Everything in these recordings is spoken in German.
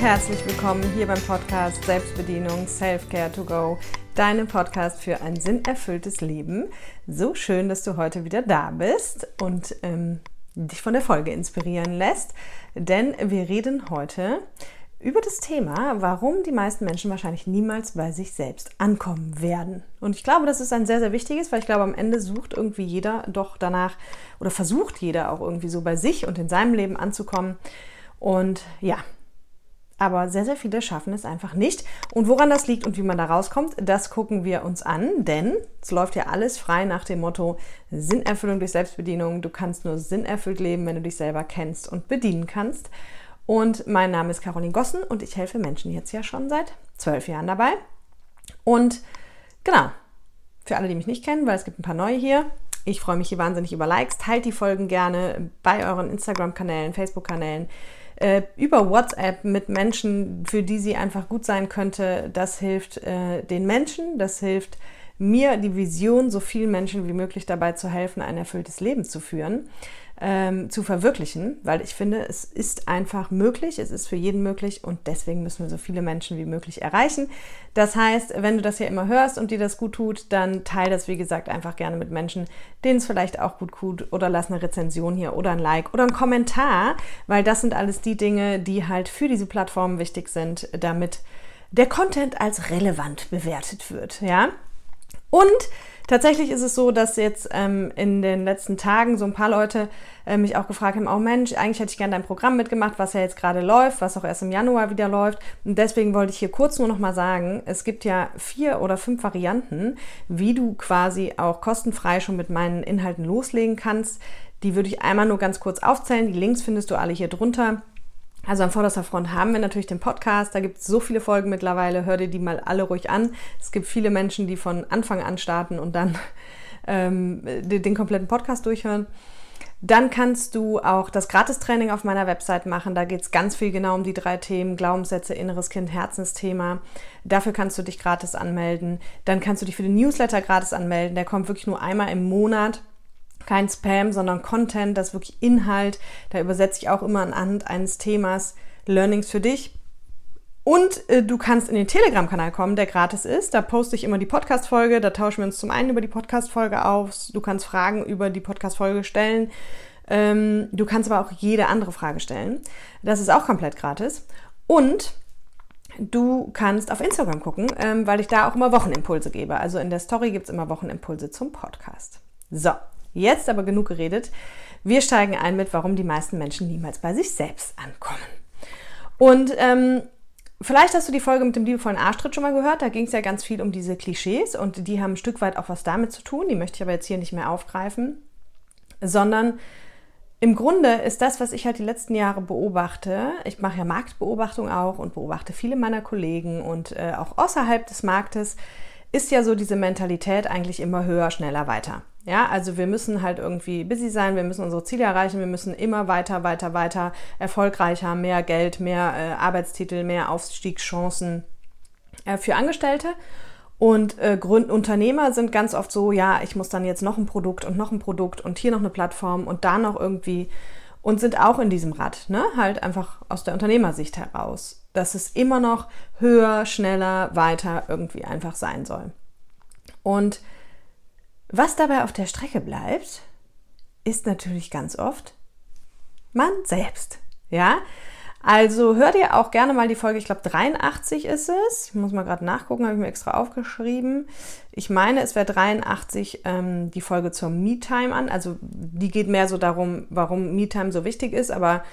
herzlich willkommen hier beim Podcast Selbstbedienung Self-Care to Go, deinem Podcast für ein sinnerfülltes Leben. So schön, dass du heute wieder da bist und ähm, dich von der Folge inspirieren lässt, denn wir reden heute über das Thema, warum die meisten Menschen wahrscheinlich niemals bei sich selbst ankommen werden. Und ich glaube, das ist ein sehr, sehr wichtiges, weil ich glaube, am Ende sucht irgendwie jeder doch danach oder versucht jeder auch irgendwie so bei sich und in seinem Leben anzukommen. Und ja, aber sehr, sehr viele schaffen es einfach nicht. Und woran das liegt und wie man da rauskommt, das gucken wir uns an, denn es läuft ja alles frei nach dem Motto Sinnerfüllung durch Selbstbedienung. Du kannst nur sinnerfüllt leben, wenn du dich selber kennst und bedienen kannst. Und mein Name ist Caroline Gossen und ich helfe Menschen jetzt ja schon seit zwölf Jahren dabei. Und genau, für alle, die mich nicht kennen, weil es gibt ein paar neue hier. Ich freue mich hier wahnsinnig über Likes. Teilt die Folgen gerne bei euren Instagram-Kanälen, Facebook-Kanälen, äh, über WhatsApp mit Menschen, für die sie einfach gut sein könnte. Das hilft äh, den Menschen, das hilft mir, die Vision, so vielen Menschen wie möglich dabei zu helfen, ein erfülltes Leben zu führen ähm, zu verwirklichen, weil ich finde, es ist einfach möglich, es ist für jeden möglich und deswegen müssen wir so viele Menschen wie möglich erreichen. Das heißt, wenn du das hier immer hörst und dir das gut tut, dann teile das, wie gesagt, einfach gerne mit Menschen, denen es vielleicht auch gut tut oder lass eine Rezension hier oder ein Like oder ein Kommentar, weil das sind alles die Dinge, die halt für diese Plattformen wichtig sind, damit der Content als relevant bewertet wird, ja? Und Tatsächlich ist es so, dass jetzt ähm, in den letzten Tagen so ein paar Leute äh, mich auch gefragt haben, oh Mensch, eigentlich hätte ich gerne dein Programm mitgemacht, was ja jetzt gerade läuft, was auch erst im Januar wieder läuft. Und deswegen wollte ich hier kurz nur noch mal sagen, es gibt ja vier oder fünf Varianten, wie du quasi auch kostenfrei schon mit meinen Inhalten loslegen kannst. Die würde ich einmal nur ganz kurz aufzählen. Die Links findest du alle hier drunter. Also an vorderster Front haben wir natürlich den Podcast. Da gibt es so viele Folgen mittlerweile. Hör dir die mal alle ruhig an. Es gibt viele Menschen, die von Anfang an starten und dann ähm, den, den kompletten Podcast durchhören. Dann kannst du auch das Gratistraining auf meiner Website machen. Da geht es ganz viel genau um die drei Themen: Glaubenssätze, inneres Kind, Herzensthema. Dafür kannst du dich gratis anmelden. Dann kannst du dich für den Newsletter gratis anmelden. Der kommt wirklich nur einmal im Monat kein Spam, sondern Content, das ist wirklich Inhalt. Da übersetze ich auch immer anhand eines Themas Learnings für dich. Und äh, du kannst in den Telegram-Kanal kommen, der gratis ist. Da poste ich immer die Podcast-Folge. Da tauschen wir uns zum einen über die Podcast-Folge aus. Du kannst Fragen über die Podcast-Folge stellen. Ähm, du kannst aber auch jede andere Frage stellen. Das ist auch komplett gratis. Und du kannst auf Instagram gucken, ähm, weil ich da auch immer Wochenimpulse gebe. Also in der Story gibt es immer Wochenimpulse zum Podcast. So, Jetzt aber genug geredet. Wir steigen ein mit, warum die meisten Menschen niemals bei sich selbst ankommen. Und ähm, vielleicht hast du die Folge mit dem liebevollen Arschtritt schon mal gehört. Da ging es ja ganz viel um diese Klischees und die haben ein Stück weit auch was damit zu tun. Die möchte ich aber jetzt hier nicht mehr aufgreifen, sondern im Grunde ist das, was ich halt die letzten Jahre beobachte, ich mache ja Marktbeobachtung auch und beobachte viele meiner Kollegen und äh, auch außerhalb des Marktes, ist ja so diese Mentalität eigentlich immer höher, schneller, weiter. Ja, also wir müssen halt irgendwie busy sein, wir müssen unsere Ziele erreichen, wir müssen immer weiter, weiter, weiter erfolgreicher, mehr Geld, mehr äh, Arbeitstitel, mehr Aufstiegschancen äh, für Angestellte. Und äh, Grund Unternehmer sind ganz oft so, ja, ich muss dann jetzt noch ein Produkt und noch ein Produkt und hier noch eine Plattform und da noch irgendwie und sind auch in diesem Rad, ne? Halt einfach aus der Unternehmersicht heraus, dass es immer noch höher, schneller, weiter irgendwie einfach sein soll. Und was dabei auf der Strecke bleibt, ist natürlich ganz oft man selbst. Ja, also hör dir auch gerne mal die Folge, ich glaube 83 ist es. Ich muss mal gerade nachgucken, habe ich mir extra aufgeschrieben. Ich meine, es wäre 83 ähm, die Folge zur Me-Time an. Also die geht mehr so darum, warum Me-Time so wichtig ist, aber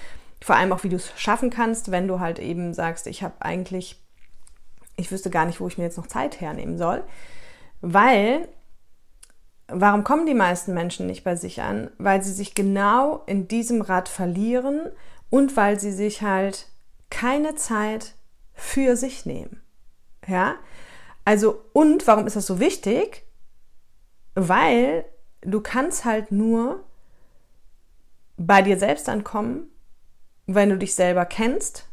vor allem auch, wie du es schaffen kannst, wenn du halt eben sagst, ich habe eigentlich, ich wüsste gar nicht, wo ich mir jetzt noch Zeit hernehmen soll. Weil Warum kommen die meisten Menschen nicht bei sich an? Weil sie sich genau in diesem Rad verlieren und weil sie sich halt keine Zeit für sich nehmen. Ja? Also, und warum ist das so wichtig? Weil du kannst halt nur bei dir selbst ankommen, wenn du dich selber kennst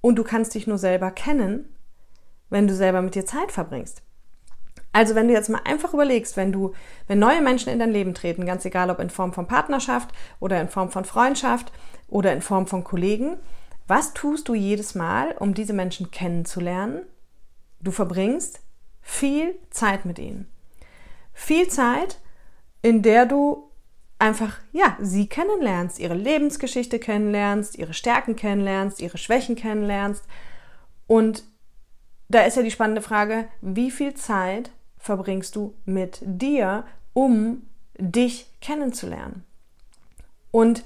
und du kannst dich nur selber kennen, wenn du selber mit dir Zeit verbringst. Also wenn du jetzt mal einfach überlegst, wenn du, wenn neue Menschen in dein Leben treten, ganz egal ob in Form von Partnerschaft oder in Form von Freundschaft oder in Form von Kollegen, Was tust du jedes Mal, um diese Menschen kennenzulernen? Du verbringst viel Zeit mit ihnen. Viel Zeit, in der du einfach, ja, sie kennenlernst, ihre Lebensgeschichte kennenlernst, ihre Stärken kennenlernst, ihre Schwächen kennenlernst. Und da ist ja die spannende Frage, wie viel Zeit verbringst du mit dir, um dich kennenzulernen? Und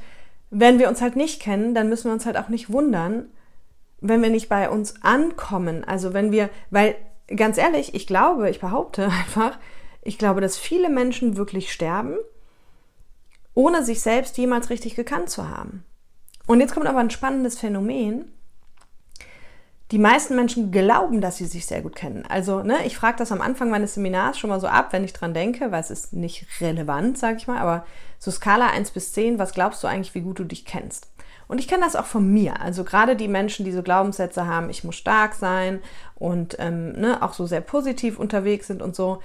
wenn wir uns halt nicht kennen, dann müssen wir uns halt auch nicht wundern, wenn wir nicht bei uns ankommen. Also wenn wir, weil ganz ehrlich, ich glaube, ich behaupte einfach, ich glaube, dass viele Menschen wirklich sterben, ohne sich selbst jemals richtig gekannt zu haben. Und jetzt kommt aber ein spannendes Phänomen. Die meisten Menschen glauben, dass sie sich sehr gut kennen. Also, ne, ich frage das am Anfang meines Seminars schon mal so ab, wenn ich dran denke, weil es ist nicht relevant, sage ich mal, aber so Skala 1 bis 10, was glaubst du eigentlich, wie gut du dich kennst? Und ich kenne das auch von mir. Also gerade die Menschen, die so Glaubenssätze haben, ich muss stark sein und ähm, ne, auch so sehr positiv unterwegs sind und so,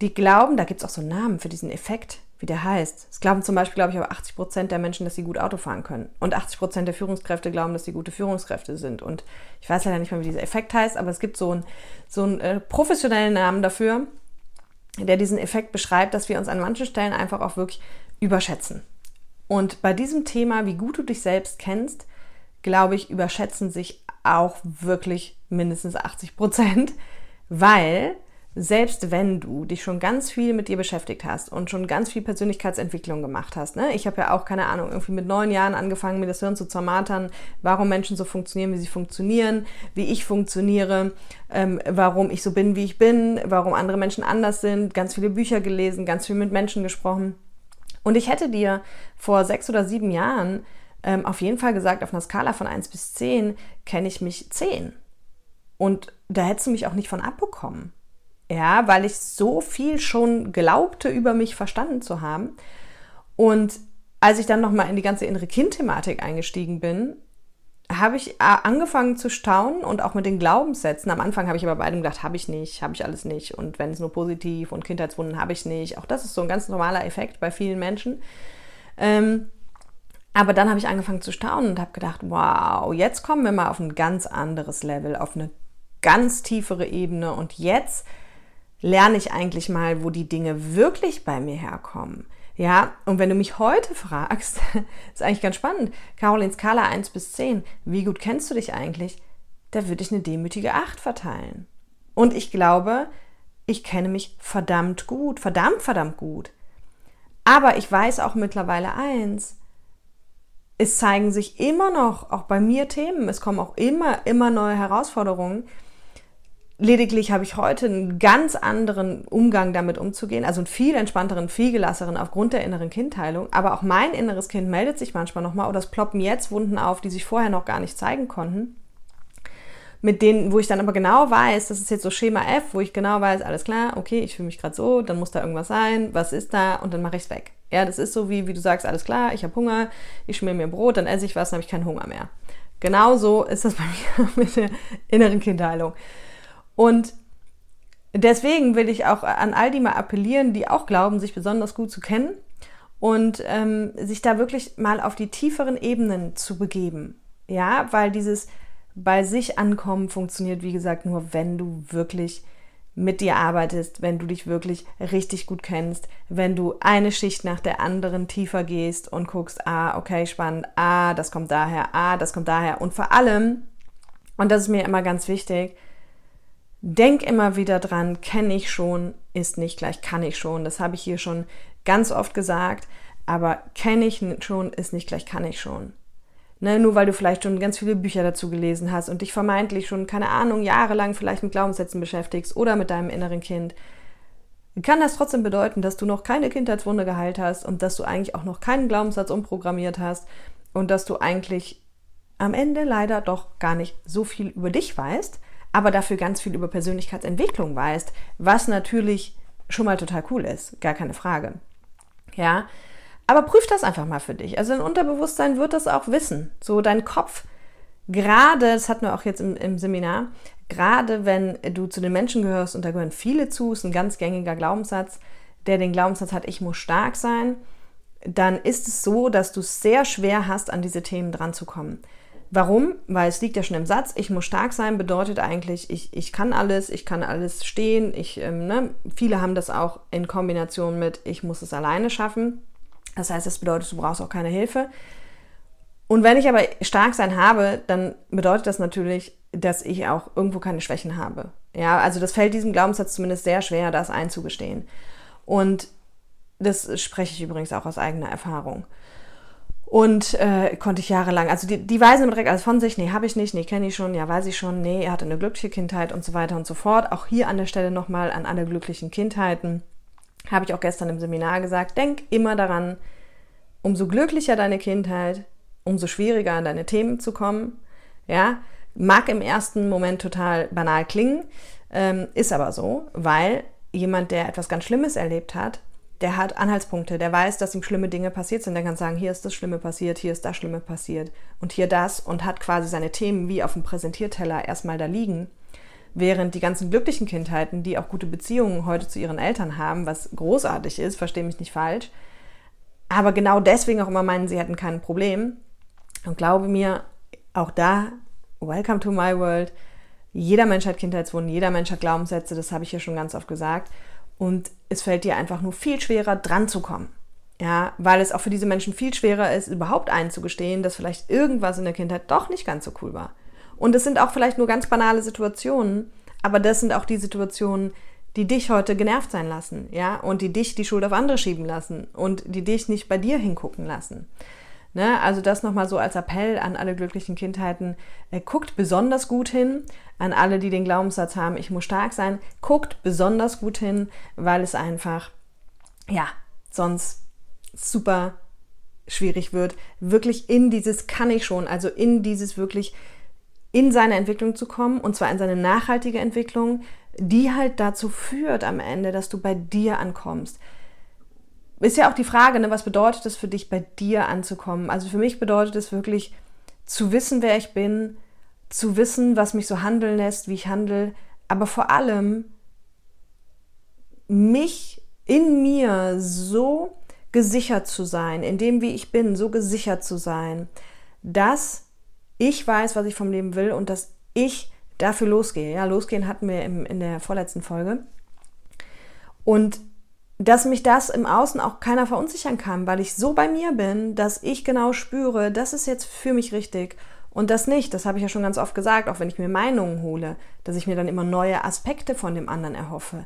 die glauben, da gibt es auch so einen Namen für diesen Effekt, wie der heißt. Es glauben zum Beispiel, glaube ich, aber 80 Prozent der Menschen, dass sie gut Auto fahren können. Und 80 Prozent der Führungskräfte glauben, dass sie gute Führungskräfte sind. Und ich weiß leider nicht mehr, wie dieser Effekt heißt, aber es gibt so einen, so einen äh, professionellen Namen dafür, der diesen Effekt beschreibt, dass wir uns an manchen Stellen einfach auch wirklich überschätzen. Und bei diesem Thema, wie gut du dich selbst kennst, glaube ich, überschätzen sich auch wirklich mindestens 80 Prozent, weil selbst wenn du dich schon ganz viel mit dir beschäftigt hast und schon ganz viel Persönlichkeitsentwicklung gemacht hast, ne? ich habe ja auch keine Ahnung, irgendwie mit neun Jahren angefangen, mir das Hirn zu zermatern, warum Menschen so funktionieren, wie sie funktionieren, wie ich funktioniere, ähm, warum ich so bin, wie ich bin, warum andere Menschen anders sind, ganz viele Bücher gelesen, ganz viel mit Menschen gesprochen. Und ich hätte dir vor sechs oder sieben Jahren ähm, auf jeden Fall gesagt, auf einer Skala von eins bis zehn kenne ich mich zehn. Und da hättest du mich auch nicht von abbekommen. Ja, weil ich so viel schon glaubte, über mich verstanden zu haben. Und als ich dann nochmal in die ganze innere Kind-Thematik eingestiegen bin, habe ich äh, angefangen zu staunen und auch mit den Glaubenssätzen. Am Anfang habe ich aber beidem gedacht, habe ich nicht, habe ich alles nicht. Und wenn es nur positiv und Kindheitswunden habe ich nicht. Auch das ist so ein ganz normaler Effekt bei vielen Menschen. Ähm, aber dann habe ich angefangen zu staunen und habe gedacht, wow, jetzt kommen wir mal auf ein ganz anderes Level, auf eine ganz tiefere Ebene. Und jetzt lerne ich eigentlich mal, wo die Dinge wirklich bei mir herkommen. Ja, und wenn du mich heute fragst, ist eigentlich ganz spannend. Caroline Skala 1 bis 10, wie gut kennst du dich eigentlich? Da würde ich eine demütige 8 verteilen. Und ich glaube, ich kenne mich verdammt gut, verdammt, verdammt gut. Aber ich weiß auch mittlerweile eins. Es zeigen sich immer noch, auch bei mir Themen, es kommen auch immer, immer neue Herausforderungen, Lediglich habe ich heute einen ganz anderen Umgang damit umzugehen, also einen viel entspannteren, viel gelasseren aufgrund der inneren Kindheilung. Aber auch mein inneres Kind meldet sich manchmal nochmal oder es ploppen jetzt Wunden auf, die sich vorher noch gar nicht zeigen konnten. Mit denen, wo ich dann aber genau weiß, das ist jetzt so Schema F, wo ich genau weiß, alles klar, okay, ich fühle mich gerade so, dann muss da irgendwas sein, was ist da und dann mache ich es weg. Ja, das ist so wie, wie du sagst, alles klar, ich habe Hunger, ich schmier mir Brot, dann esse ich was, dann habe ich keinen Hunger mehr. Genauso ist das bei mir mit der inneren Kindheilung. Und deswegen will ich auch an all die mal appellieren, die auch glauben, sich besonders gut zu kennen und ähm, sich da wirklich mal auf die tieferen Ebenen zu begeben. Ja, weil dieses bei sich ankommen funktioniert, wie gesagt, nur wenn du wirklich mit dir arbeitest, wenn du dich wirklich richtig gut kennst, wenn du eine Schicht nach der anderen tiefer gehst und guckst, ah, okay, spannend, ah, das kommt daher, ah, das kommt daher. Und vor allem, und das ist mir immer ganz wichtig, Denk immer wieder dran, kenne ich schon, ist nicht gleich kann ich schon. Das habe ich hier schon ganz oft gesagt, aber kenne ich schon, ist nicht gleich kann ich schon. Ne, nur weil du vielleicht schon ganz viele Bücher dazu gelesen hast und dich vermeintlich schon, keine Ahnung, jahrelang vielleicht mit Glaubenssätzen beschäftigst oder mit deinem inneren Kind, kann das trotzdem bedeuten, dass du noch keine Kindheitswunde geheilt hast und dass du eigentlich auch noch keinen Glaubenssatz umprogrammiert hast und dass du eigentlich am Ende leider doch gar nicht so viel über dich weißt, aber dafür ganz viel über Persönlichkeitsentwicklung weißt, was natürlich schon mal total cool ist, gar keine Frage. Ja, aber prüf das einfach mal für dich. Also dein Unterbewusstsein wird das auch wissen. So dein Kopf, gerade, das hatten wir auch jetzt im, im Seminar, gerade wenn du zu den Menschen gehörst und da gehören viele zu, ist ein ganz gängiger Glaubenssatz, der den Glaubenssatz hat, ich muss stark sein, dann ist es so, dass du es sehr schwer hast, an diese Themen dran zu kommen. Warum? Weil es liegt ja schon im Satz, ich muss stark sein, bedeutet eigentlich, ich, ich kann alles, ich kann alles stehen. Ich, ähm, ne? Viele haben das auch in Kombination mit, ich muss es alleine schaffen. Das heißt, das bedeutet, du brauchst auch keine Hilfe. Und wenn ich aber stark sein habe, dann bedeutet das natürlich, dass ich auch irgendwo keine Schwächen habe. Ja, also das fällt diesem Glaubenssatz zumindest sehr schwer, das einzugestehen. Und das spreche ich übrigens auch aus eigener Erfahrung. Und äh, konnte ich jahrelang, also die, die weisen direkt alles von sich, nee, habe ich nicht, nee, kenne ich schon, ja, weiß ich schon, nee, er hatte eine glückliche Kindheit und so weiter und so fort. Auch hier an der Stelle nochmal an alle glücklichen Kindheiten, habe ich auch gestern im Seminar gesagt, denk immer daran, umso glücklicher deine Kindheit, umso schwieriger an deine Themen zu kommen. Ja, mag im ersten Moment total banal klingen, ähm, ist aber so, weil jemand, der etwas ganz Schlimmes erlebt hat, der hat Anhaltspunkte, der weiß, dass ihm schlimme Dinge passiert sind. Der kann sagen, hier ist das Schlimme passiert, hier ist das Schlimme passiert und hier das und hat quasi seine Themen wie auf dem Präsentierteller erstmal da liegen. Während die ganzen glücklichen Kindheiten, die auch gute Beziehungen heute zu ihren Eltern haben, was großartig ist, verstehe mich nicht falsch, aber genau deswegen auch immer meinen, sie hätten kein Problem. Und glaube mir, auch da, welcome to my world. Jeder Mensch hat Kindheitswunden, jeder Mensch hat Glaubenssätze, das habe ich ja schon ganz oft gesagt. Und es fällt dir einfach nur viel schwerer, dran zu kommen. Ja, weil es auch für diese Menschen viel schwerer ist, überhaupt einzugestehen, dass vielleicht irgendwas in der Kindheit doch nicht ganz so cool war. Und es sind auch vielleicht nur ganz banale Situationen, aber das sind auch die Situationen, die dich heute genervt sein lassen, ja, und die dich die Schuld auf andere schieben lassen und die dich nicht bei dir hingucken lassen. Ne? Also das nochmal so als Appell an alle glücklichen Kindheiten. Äh, guckt besonders gut hin, an alle, die den Glaubenssatz haben, ich muss stark sein. Guckt besonders gut hin, weil es einfach, ja, sonst super schwierig wird, wirklich in dieses kann ich schon, also in dieses wirklich in seine Entwicklung zu kommen und zwar in seine nachhaltige Entwicklung, die halt dazu führt am Ende, dass du bei dir ankommst ist ja auch die Frage, ne, was bedeutet es für dich, bei dir anzukommen? Also für mich bedeutet es wirklich zu wissen, wer ich bin, zu wissen, was mich so handeln lässt, wie ich handle, aber vor allem mich in mir so gesichert zu sein, in dem, wie ich bin, so gesichert zu sein, dass ich weiß, was ich vom Leben will und dass ich dafür losgehe. Ja, losgehen hatten wir im, in der vorletzten Folge. Und dass mich das im Außen auch keiner verunsichern kann, weil ich so bei mir bin, dass ich genau spüre, das ist jetzt für mich richtig und das nicht. Das habe ich ja schon ganz oft gesagt, auch wenn ich mir Meinungen hole, dass ich mir dann immer neue Aspekte von dem anderen erhoffe.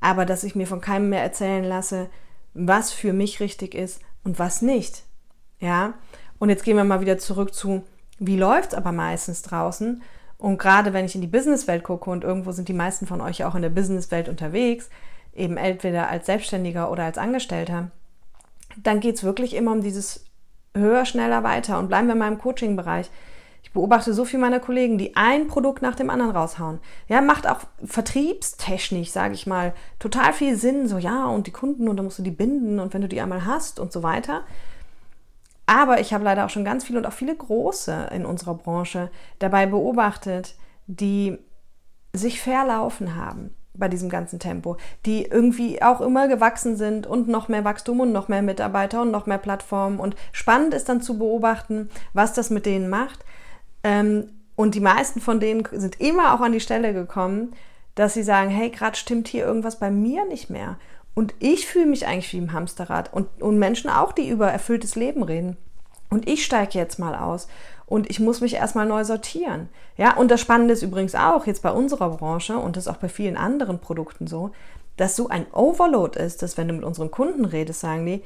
Aber dass ich mir von keinem mehr erzählen lasse, was für mich richtig ist und was nicht. Ja? Und jetzt gehen wir mal wieder zurück zu, wie läuft's aber meistens draußen? Und gerade wenn ich in die Businesswelt gucke und irgendwo sind die meisten von euch auch in der Businesswelt unterwegs, eben entweder als Selbstständiger oder als Angestellter, dann geht es wirklich immer um dieses höher, schneller, weiter. Und bleiben wir mal im Coaching-Bereich. Ich beobachte so viele meiner Kollegen, die ein Produkt nach dem anderen raushauen. Ja, macht auch vertriebstechnisch, sage ich mal, total viel Sinn. So, ja, und die Kunden und dann musst du die binden und wenn du die einmal hast und so weiter. Aber ich habe leider auch schon ganz viele und auch viele große in unserer Branche dabei beobachtet, die sich verlaufen haben, bei diesem ganzen Tempo, die irgendwie auch immer gewachsen sind und noch mehr Wachstum und noch mehr Mitarbeiter und noch mehr Plattformen. Und spannend ist dann zu beobachten, was das mit denen macht. Ähm, und die meisten von denen sind immer auch an die Stelle gekommen, dass sie sagen, hey, gerade stimmt hier irgendwas bei mir nicht mehr. Und ich fühle mich eigentlich wie im Hamsterrad. Und, und Menschen auch, die über erfülltes Leben reden. Und ich steige jetzt mal aus und ich muss mich erstmal neu sortieren. Ja, und das Spannende ist übrigens auch jetzt bei unserer Branche und das ist auch bei vielen anderen Produkten so, dass so ein Overload ist, dass wenn du mit unseren Kunden redest, sagen die,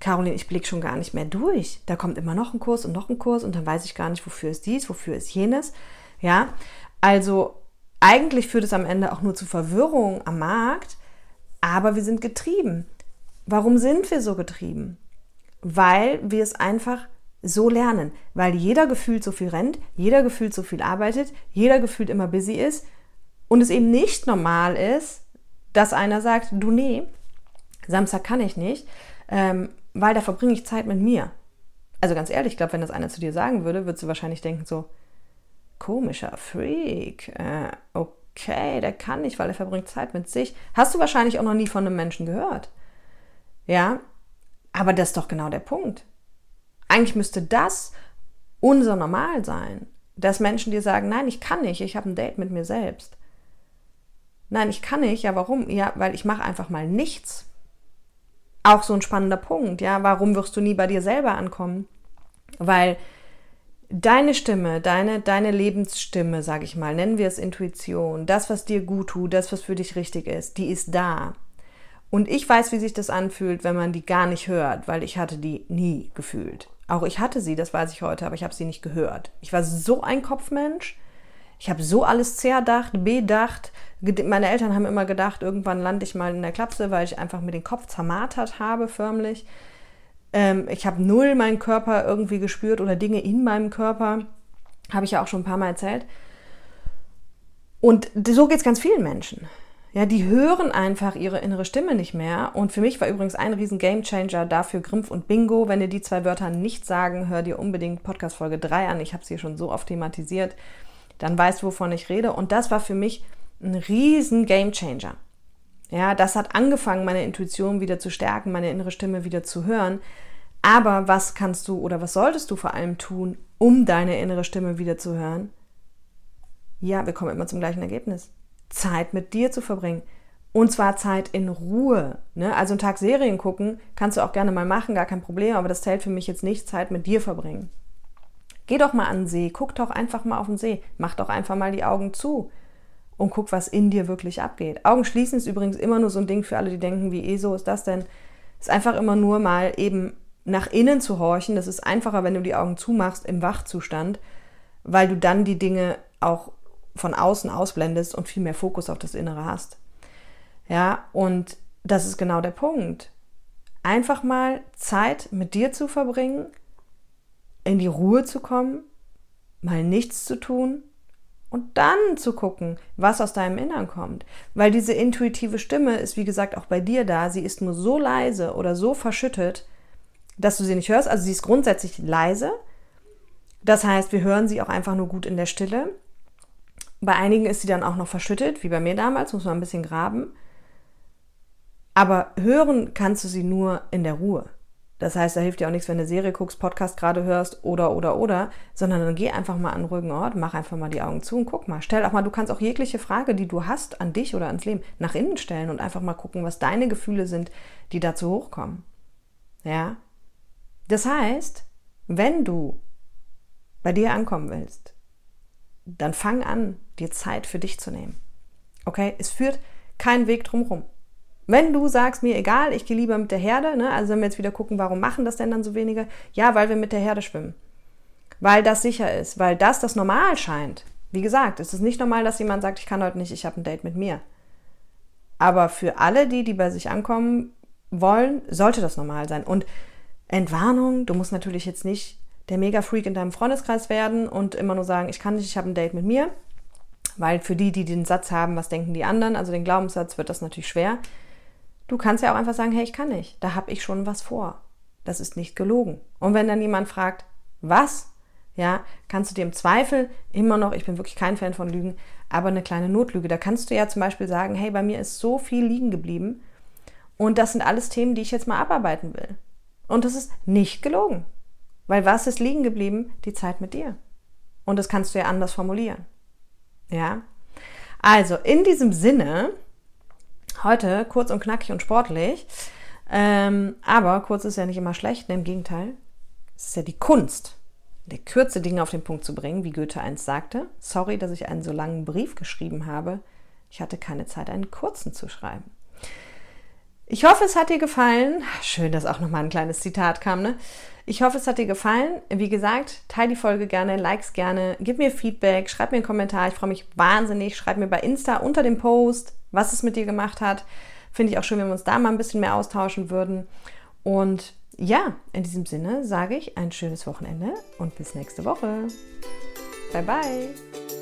Caroline, ich blicke schon gar nicht mehr durch. Da kommt immer noch ein Kurs und noch ein Kurs und dann weiß ich gar nicht, wofür ist dies, wofür ist jenes. Ja, also eigentlich führt es am Ende auch nur zu Verwirrung am Markt, aber wir sind getrieben. Warum sind wir so getrieben? Weil wir es einfach so lernen, weil jeder gefühlt so viel rennt, jeder gefühlt so viel arbeitet, jeder gefühlt immer busy ist und es eben nicht normal ist, dass einer sagt, du nee, Samstag kann ich nicht, ähm, weil da verbringe ich Zeit mit mir. Also ganz ehrlich, ich glaube, wenn das einer zu dir sagen würde, würdest du wahrscheinlich denken so, komischer Freak, äh, okay, der kann nicht, weil er verbringt Zeit mit sich. Hast du wahrscheinlich auch noch nie von einem Menschen gehört. Ja, aber das ist doch genau der Punkt. Eigentlich müsste das unser Normalsein, dass Menschen dir sagen, nein, ich kann nicht, ich habe ein Date mit mir selbst. Nein, ich kann nicht. Ja, warum? Ja, weil ich mache einfach mal nichts. Auch so ein spannender Punkt. Ja, warum wirst du nie bei dir selber ankommen? Weil deine Stimme, deine, deine Lebensstimme, sage ich mal, nennen wir es Intuition, das, was dir gut tut, das, was für dich richtig ist, die ist da. Und ich weiß, wie sich das anfühlt, wenn man die gar nicht hört, weil ich hatte die nie gefühlt. Auch ich hatte sie, das weiß ich heute, aber ich habe sie nicht gehört. Ich war so ein Kopfmensch. Ich habe so alles zerdacht, bedacht. Meine Eltern haben immer gedacht, irgendwann lande ich mal in der Klapse, weil ich einfach mir den Kopf zermartert habe, förmlich. Ähm, ich habe null meinen Körper irgendwie gespürt oder Dinge in meinem Körper. Habe ich ja auch schon ein paar Mal erzählt. Und so geht es ganz vielen Menschen. Ja, die hören einfach ihre innere Stimme nicht mehr. Und für mich war übrigens ein riesen Gamechanger dafür Grimpf und Bingo. Wenn dir die zwei Wörter nicht sagen, hör dir unbedingt Podcast Folge 3 an. Ich habe sie schon so oft thematisiert. Dann weißt du, wovon ich rede. Und das war für mich ein riesen Gamechanger. Ja, das hat angefangen, meine Intuition wieder zu stärken, meine innere Stimme wieder zu hören. Aber was kannst du oder was solltest du vor allem tun, um deine innere Stimme wieder zu hören? Ja, wir kommen immer zum gleichen Ergebnis. Zeit mit dir zu verbringen. Und zwar Zeit in Ruhe. Ne? Also einen Tag Serien gucken kannst du auch gerne mal machen, gar kein Problem, aber das zählt für mich jetzt nicht, Zeit mit dir verbringen. Geh doch mal an den See, guck doch einfach mal auf den See, mach doch einfach mal die Augen zu und guck, was in dir wirklich abgeht. Augen schließen ist übrigens immer nur so ein Ding für alle, die denken, wie eh so ist das denn? Ist einfach immer nur mal eben nach innen zu horchen. Das ist einfacher, wenn du die Augen zumachst im Wachzustand, weil du dann die Dinge auch von außen ausblendest und viel mehr Fokus auf das Innere hast. Ja, und das ist genau der Punkt. Einfach mal Zeit mit dir zu verbringen, in die Ruhe zu kommen, mal nichts zu tun und dann zu gucken, was aus deinem Innern kommt. Weil diese intuitive Stimme ist, wie gesagt, auch bei dir da. Sie ist nur so leise oder so verschüttet, dass du sie nicht hörst. Also sie ist grundsätzlich leise. Das heißt, wir hören sie auch einfach nur gut in der Stille. Bei einigen ist sie dann auch noch verschüttet, wie bei mir damals, muss man ein bisschen graben. Aber hören kannst du sie nur in der Ruhe. Das heißt, da hilft dir auch nichts, wenn du eine Serie guckst, Podcast gerade hörst oder, oder, oder, sondern dann geh einfach mal an einen ruhigen Ort, mach einfach mal die Augen zu und guck mal. Stell auch mal, du kannst auch jegliche Frage, die du hast an dich oder ans Leben, nach innen stellen und einfach mal gucken, was deine Gefühle sind, die dazu hochkommen. Ja? Das heißt, wenn du bei dir ankommen willst, dann fang an, dir Zeit für dich zu nehmen. Okay? Es führt kein Weg drumherum. Wenn du sagst, mir egal, ich gehe lieber mit der Herde, ne? also wenn wir jetzt wieder gucken, warum machen das denn dann so wenige? Ja, weil wir mit der Herde schwimmen. Weil das sicher ist, weil das das normal scheint. Wie gesagt, es ist nicht normal, dass jemand sagt, ich kann heute nicht, ich habe ein Date mit mir. Aber für alle die, die bei sich ankommen wollen, sollte das normal sein. Und Entwarnung, du musst natürlich jetzt nicht der Mega-Freak in deinem Freundeskreis werden und immer nur sagen, ich kann nicht, ich habe ein Date mit mir. Weil für die, die den Satz haben, was denken die anderen, also den Glaubenssatz, wird das natürlich schwer. Du kannst ja auch einfach sagen, hey, ich kann nicht, da habe ich schon was vor. Das ist nicht gelogen. Und wenn dann jemand fragt, was? Ja, kannst du dir im Zweifel immer noch, ich bin wirklich kein Fan von Lügen, aber eine kleine Notlüge. Da kannst du ja zum Beispiel sagen, hey, bei mir ist so viel liegen geblieben und das sind alles Themen, die ich jetzt mal abarbeiten will. Und das ist nicht gelogen. Weil was ist liegen geblieben? Die Zeit mit dir. Und das kannst du ja anders formulieren. Ja? Also, in diesem Sinne, heute kurz und knackig und sportlich, ähm, aber kurz ist ja nicht immer schlecht, ne? im Gegenteil. Es ist ja die Kunst, der Kürze Dinge auf den Punkt zu bringen, wie Goethe einst sagte. Sorry, dass ich einen so langen Brief geschrieben habe. Ich hatte keine Zeit, einen kurzen zu schreiben. Ich hoffe, es hat dir gefallen. Schön, dass auch nochmal ein kleines Zitat kam, ne? Ich hoffe, es hat dir gefallen. Wie gesagt, teile die Folge gerne, likes gerne, gib mir Feedback, schreib mir einen Kommentar. Ich freue mich wahnsinnig. Schreib mir bei Insta unter dem Post, was es mit dir gemacht hat. Finde ich auch schön, wenn wir uns da mal ein bisschen mehr austauschen würden. Und ja, in diesem Sinne sage ich ein schönes Wochenende und bis nächste Woche. Bye bye.